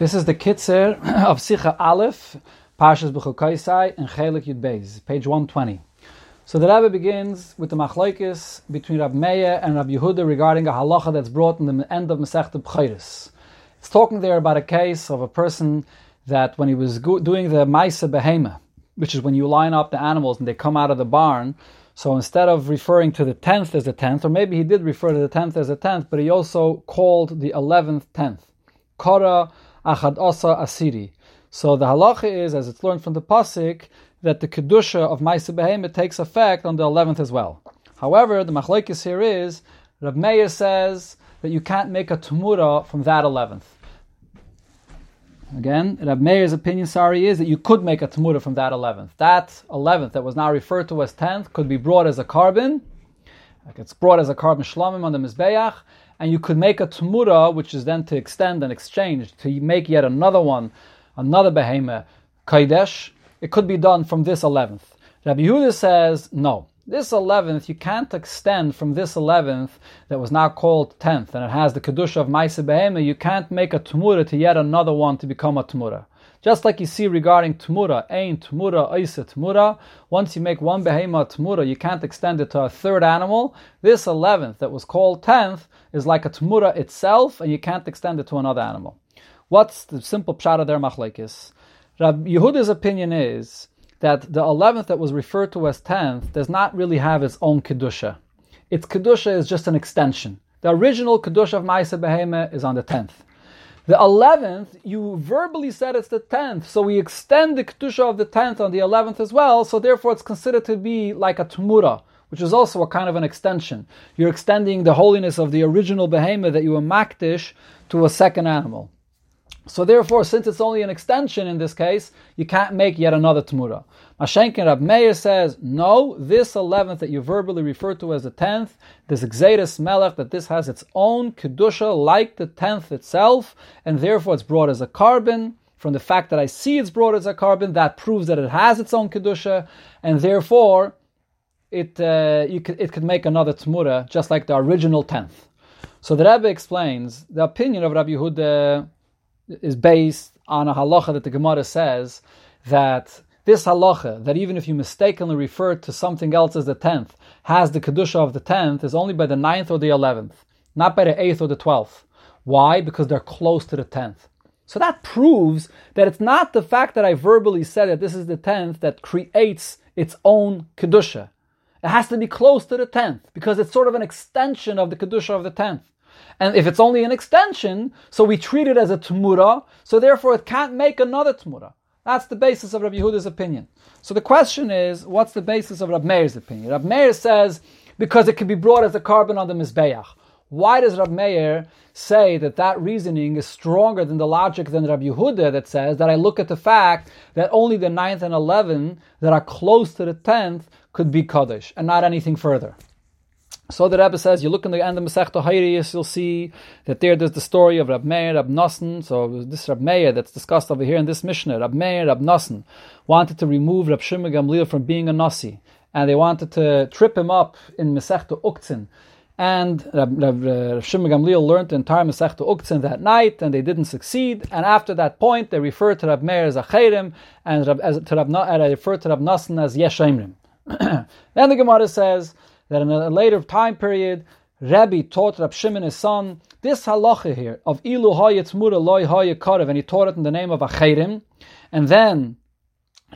This is the Kitzur of Sicha Aleph, Parshas B'chukaisai, and Chelik Yud Beis, page 120. So the Rebbe begins with the machlokes between Rab Meir and Rab Yehuda regarding a halacha that's brought in the end of Masechta B'choiros. It's talking there about a case of a person that when he was doing the Maaser Behema, which is when you line up the animals and they come out of the barn, so instead of referring to the tenth as the tenth, or maybe he did refer to the tenth as the tenth, but he also called the eleventh tenth. Kora achad osa asiri. So the halacha is, as it's learned from the pasuk, that the kedusha of Maaser Behemoth takes effect on the 11th as well. However, the machlekes here is, Rav Meir says that you can't make a tumura from that 11th. Again, Rav Meir's opinion, sorry, is that you could make a tumura from that 11th. That 11th that was now referred to as 10th could be brought as a korban, like it's brought as a korban shlamim on the Mizbeach, and you could make a tumura, which is then to extend and exchange, to make yet another one, another behemoth, kaidesh, it could be done from this 11th. Rabbi Yehuda says, no. This 11th, you can't extend from this 11th that was now called 10th, and it has the Kedusha of Maaser Behema, you can't make a Tumura to yet another one to become a Tumura. Just like you see regarding Tumura, Ein Tumura, Isa Tumura, once you make one Behema Tumura, you can't extend it to a third animal. This 11th that was called 10th is like a Tumura itself, and you can't extend it to another animal. What's the simple pshat of their machlekes? Rab Yehuda's opinion is that the 11th that was referred to as 10th does not really have its own Kedusha. Its Kedusha is just an extension. The original Kedusha of Maaser Behema is on the 10th. The 11th, you verbally said it's the 10th, so we extend the Kedusha of the 10th on the 11th as well, so therefore it's considered to be like a Tumura, which is also a kind of an extension. You're extending the holiness of the original Behema that you were Makdish to a second animal. So therefore, since it's only an extension in this case, you can't make yet another Tmura. Mashenkin Rab Meir says, no, this 11th that you verbally refer to as the 10th, this Exedus Melech, that this has its own Kedusha like the 10th itself, and therefore it's brought as a korban. From the fact that I see it's brought as a korban, that proves that it has its own Kedusha, and therefore it, uh, could, it could make another Tmura, just like the original 10th. So the Rebbe explains the opinion of Rabbi Yehuda is based on a halacha that the Gemara says that this halacha, that even if you mistakenly refer to something else as the tenth, has the kedusha of the tenth, is only by the ninth or the eleventh, not by the eighth or the twelfth. Why? Because they're close to the tenth. So that proves that it's not the fact that I verbally said that this is the tenth that creates its own kedusha. It has to be close to the tenth because it's sort of an extension of the kedusha of the tenth. And if it's only an extension, so we treat it as a tmura, so therefore it can't make another tmura. That's the basis of Rabbi Yehuda's opinion. So the question is, what's the basis of Rabbi Meir's opinion? Rabbi Meir says, because it can be brought as a korban on the Mizbeach. Why does Rabbi Meir say that that reasoning is stronger than the logic than Rabbi Yehuda that says that I look at the fact that only the ninth and 11 that are close to the 10th could be Kaddish and not anything further? So the Rebbe says, you look in the end of Masechta Horiyos, you'll see that there there's the story of Rab Meir, Rab Nosson. So this Rab Meir that's discussed over here in this Mishnah, Rab Meir, Rab Nosson, wanted to remove Rab Shimon Gamliel from being a Nasi. And they wanted to trip him up in Masechta Uktzin. And Rab, Rab, Rab Shimon Gamliel learned the entire Masechta Uktzin that night, and they didn't succeed. And after that point, they referred to Rab Meir as Acherim, and Rab, as, to Rab, and referred to Rab Nosson as Yesh Omrim. then the Gemara says, that in a later time period, Rabbi taught Rab Shimon his son this halacha here of ilu hayetzmura loy hayekarev, and he taught it in the name of Acherim. And then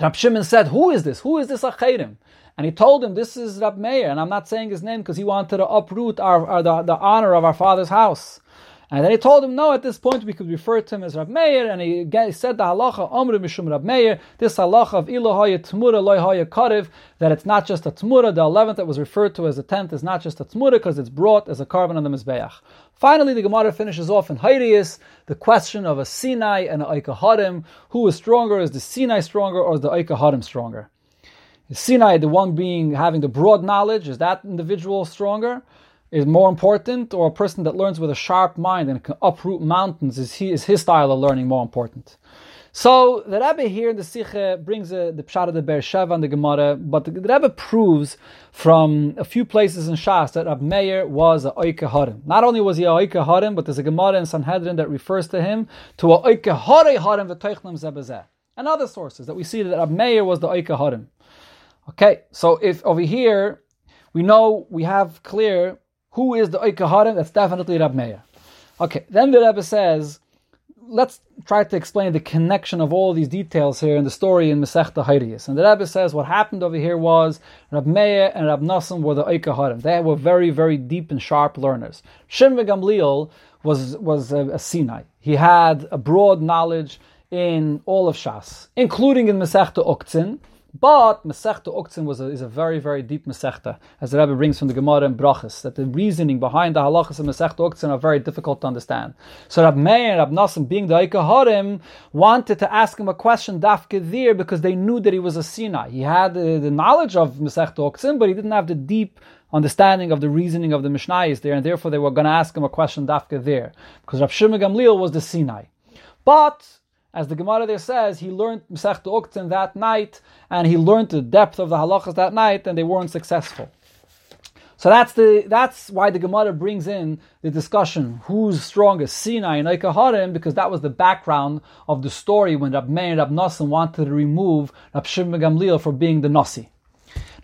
Rab Shimon said, "Who is this? Who is this Acherim?" And he told him, "This is Rab Meir." And I'm not saying his name because he wanted to uproot our, our the, the honor of our father's house. And then he told him, no, at this point we could refer to him as Rab Meir, and he said the halacha, Omri Mishum Rab Meir, this halacha of Ilohaya Tmura Loihaya Karev, that it's not just a Tmura, the 11th that was referred to as the 10th is not just a Tmura because it's brought as a korban on the Mizbeach. Finally, the Gemara finishes off in Horiyos, the question of a Sinai and an Aika Harim. Who is stronger? Is the Sinai stronger or is the Aika Harim stronger? Is Sinai, the one being having the broad knowledge, is that individual stronger? Is more important, or a person that learns with a sharp mind and can uproot mountains, is, he, is his style of learning more important? So the Rebbe here in the Sikha brings a, the Pshat of the Be'er Sheva and the Gemara, but the, the proves from a few places in Shas that Rab Meir was a Oike. Not only was he a Oike Harim, but there's a Gemara in Sanhedrin that refers to him to a Oike Harim zebezeh. And other sources that we see that Rab Meir was the Oike Harim. Okay, so if over here we know we have clear who is the Oike Harim, that's definitely Rab Meir. Okay, then the Rebbe says let's try to explain the connection of all these details here in the story in Masechta Horiyos. And the Rebbe says what happened over here was Rab Meir and Rab Nosson were the Eika Harim. They were very, very deep and sharp learners. Shimon Gamliel was, was a, a Sinai. He had a broad knowledge in all of Shas, including in Masechta Uktzin. But Masechta Uktzin was a, is a very, very deep Masechta, as the Rebbe brings from the Gemara and Brachas, that the reasoning behind the halachas of Masechta Uktzin are very difficult to understand. So Rab Meir and Rab Nosson, being the Harim, wanted to ask him a question, Dafke there, because they knew that he was a Sinai. He had the, the knowledge of Masechta Uktzin, but he didn't have the deep understanding of the reasoning of the Mishnah is there, and therefore they were going to ask him a question, Dafke there, because Rab Shimon Gamliel was the Sinai. But as the Gemara there says, he learned Masechta Uktzin that night, and he learned the depth of the halachas that night, and they weren't successful. So that's the that's why the Gemara brings in the discussion who's strongest, Sinai and Harim, because that was the background of the story when Rab Meir and Rab wanted to remove Rab Shimon Gamliel for being the Nasi.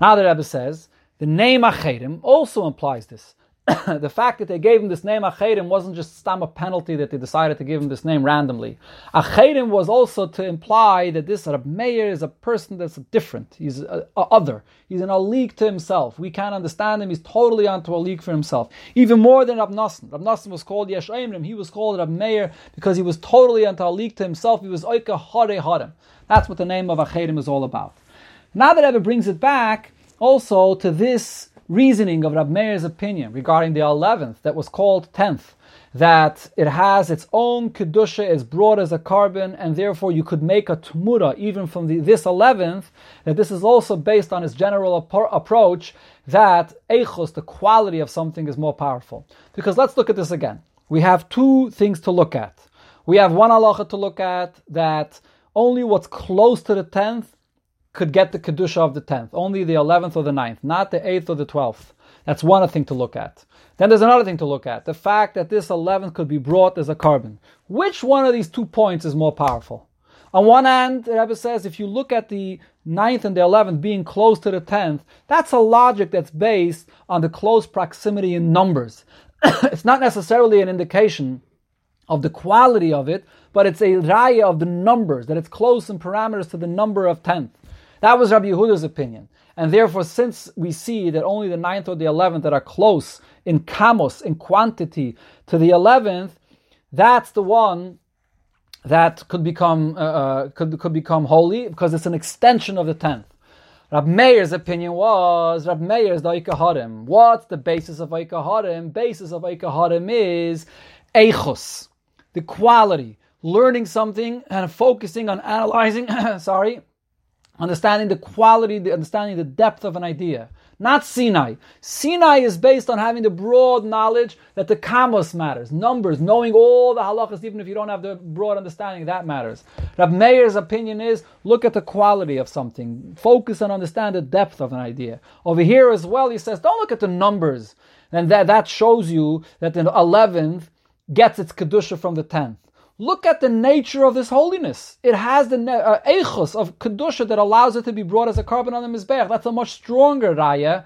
Now the Rebbe says the name Acherim also implies this. the fact that they gave him this name Acherim wasn't just stam a penalty that they decided to give him this name randomly. Acherim was also to imply that this Rab Meir is a person that's different. He's a, a other. He's in a league to himself. We can't understand him. He's totally onto a league for himself. Even more than Rab Nosson. Rab Nosson was called Yesh He was called Rab Meir because he was totally onto a league to himself. He was Oika Hare Harem. That's what the name of Acherim is all about. Now that Rebbe brings it back also to this reasoning of Rab Meir's opinion regarding the 11th that was called 10th, that it has its own kedusha as broad as a korban, and therefore you could make a tumura even from the, this 11th, that this is also based on its general ap- approach that echos, the quality of something, is more powerful. Because let's look at this again. We have two things to look at. We have one halacha to look at that only what's close to the 10th could get the Kedusha of the 10th, only the 11th or the 9th, not the 8th or the 12th. That's one thing to look at. Then there's another thing to look at the fact that this 11th could be brought as a korban. Which one of these two points is more powerful? On one hand, the Rebbe says if you look at the 9th and the 11th being close to the 10th, that's a logic that's based on the close proximity in numbers. it's not necessarily an indication of the quality of it, but it's a raya of the numbers, that it's close in parameters to the number of 10th. That was Rabbi Yehuda's opinion. And therefore, since we see that only the ninth or the eleventh that are close in kamos, in quantity, to the eleventh, that's the one that could become uh, uh, could could become holy because it's an extension of the tenth. Rab Meir's opinion was Rab Meir's the Harim. What's the basis of Harim? Basis of Harim is Eichos, the quality, learning something and focusing on analyzing. sorry, understanding the quality, the understanding the depth of an idea. Not Sinai. Sinai is based on having the broad knowledge that the kamos matters, numbers, knowing all the halachas, even if you don't have the broad understanding, that matters. Rab Meir's opinion is look at the quality of something, focus and understand the depth of an idea. Over here as well, he says, don't look at the numbers, and that, that shows you that the 11th gets its kedusha from the 10th. Look at the nature of this holiness. It has the uh, echos of kedusha that allows it to be brought as a korban on the mizbeach. That's a much stronger raya,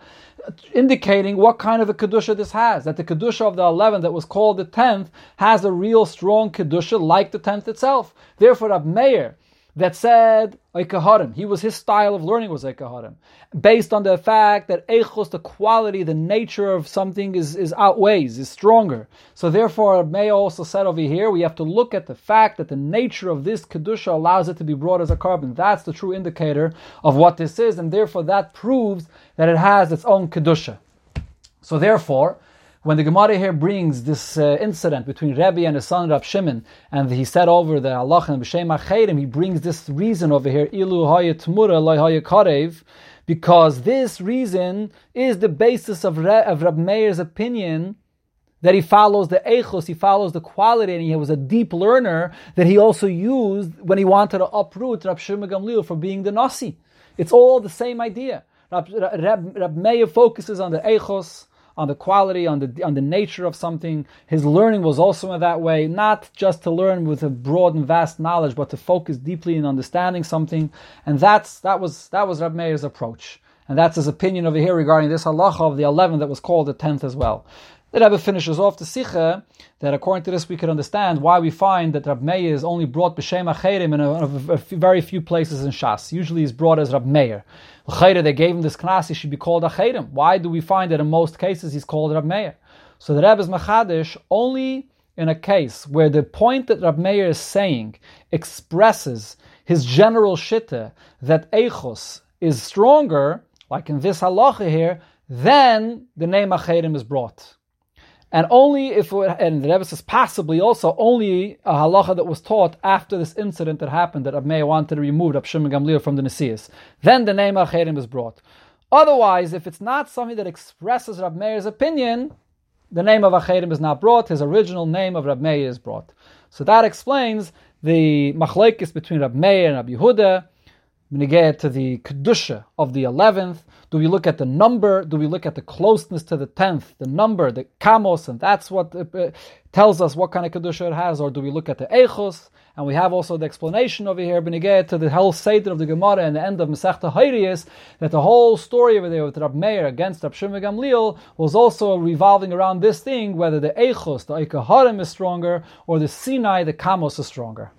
indicating what kind of a kedusha this has. That the kedusha of the 11th that was called the 10th has a real strong kedusha like the 10th itself. Therefore, Rab Meir that said Eikaharim. He was his style of learning was Eikaharim, based on the fact that Eichos, the quality, the nature of something is, is outweighs, is stronger. So therefore, May also said over here, we have to look at the fact that the nature of this kedusha allows it to be brought as a korban. That's the true indicator of what this is, and therefore that proves that it has its own kedusha. So therefore, when the Gemara here brings this uh, incident between Rabbi and his son Rab Shimon, and he said over the Allah and B'Shem Acherim, he brings this reason over here, Ilu Hayat Mura Hayat Karev, because this reason is the basis of, Re- of Rab Meir's opinion that he follows the echos, he follows the quality, and he was a deep learner that he also used when he wanted to uproot Rab Shimon Gamliel from being the Nasi. It's all the same idea. Rab, Rab, Rab Meir focuses on the echos, on the quality, on the on the nature of something. His learning was also in that way, not just to learn with a broad and vast knowledge, but to focus deeply in understanding something. And that's that was that was Rab Meir's approach. And that's his opinion over here regarding this halacha of the 11th that was called the 10th as well. The Rebbe finishes off the Sikha that according to this we could understand why we find that Rab Meir is only brought b'shem acherim in a, a, a, very few places in Shas. Usually he's brought as Rab Meir. L'chayre, they gave him this class, he should be called acherim. Why do we find that in most cases he's called Rab Meir? So the Rebbe is machadish only in a case where the point that Rab Meir is saying expresses his general shitta that Eichos is stronger, like in this halacha here, then the name acherim is brought. And only if, and the Rebbe says possibly also only a halacha that was taught after this incident that happened that Abmeya wanted to remove Rab Shimon Gamliel from the Nesias. Then the name Acherim is brought. Otherwise, if it's not something that expresses Rab Meir's opinion, the name of Acherim is not brought, his original name of Rab Meir is brought. So that explains the machlekes between Rab Meir and Rab Yehuda, to the kedusha of the eleventh, do we look at the number? Do we look at the closeness to the tenth, the number, the kamos, and that's what uh, tells us what kind of kedusha it has? Or do we look at the echos? And we have also the explanation over here, benigeh to the whole seder of the Gemara and the end of Masechta Horiyos, that the whole story over there with Rab Meir against Rab Shimon Gamliel was also revolving around this thing, whether the echos, the Eikaharim is stronger, or the Sinai, the kamos is stronger.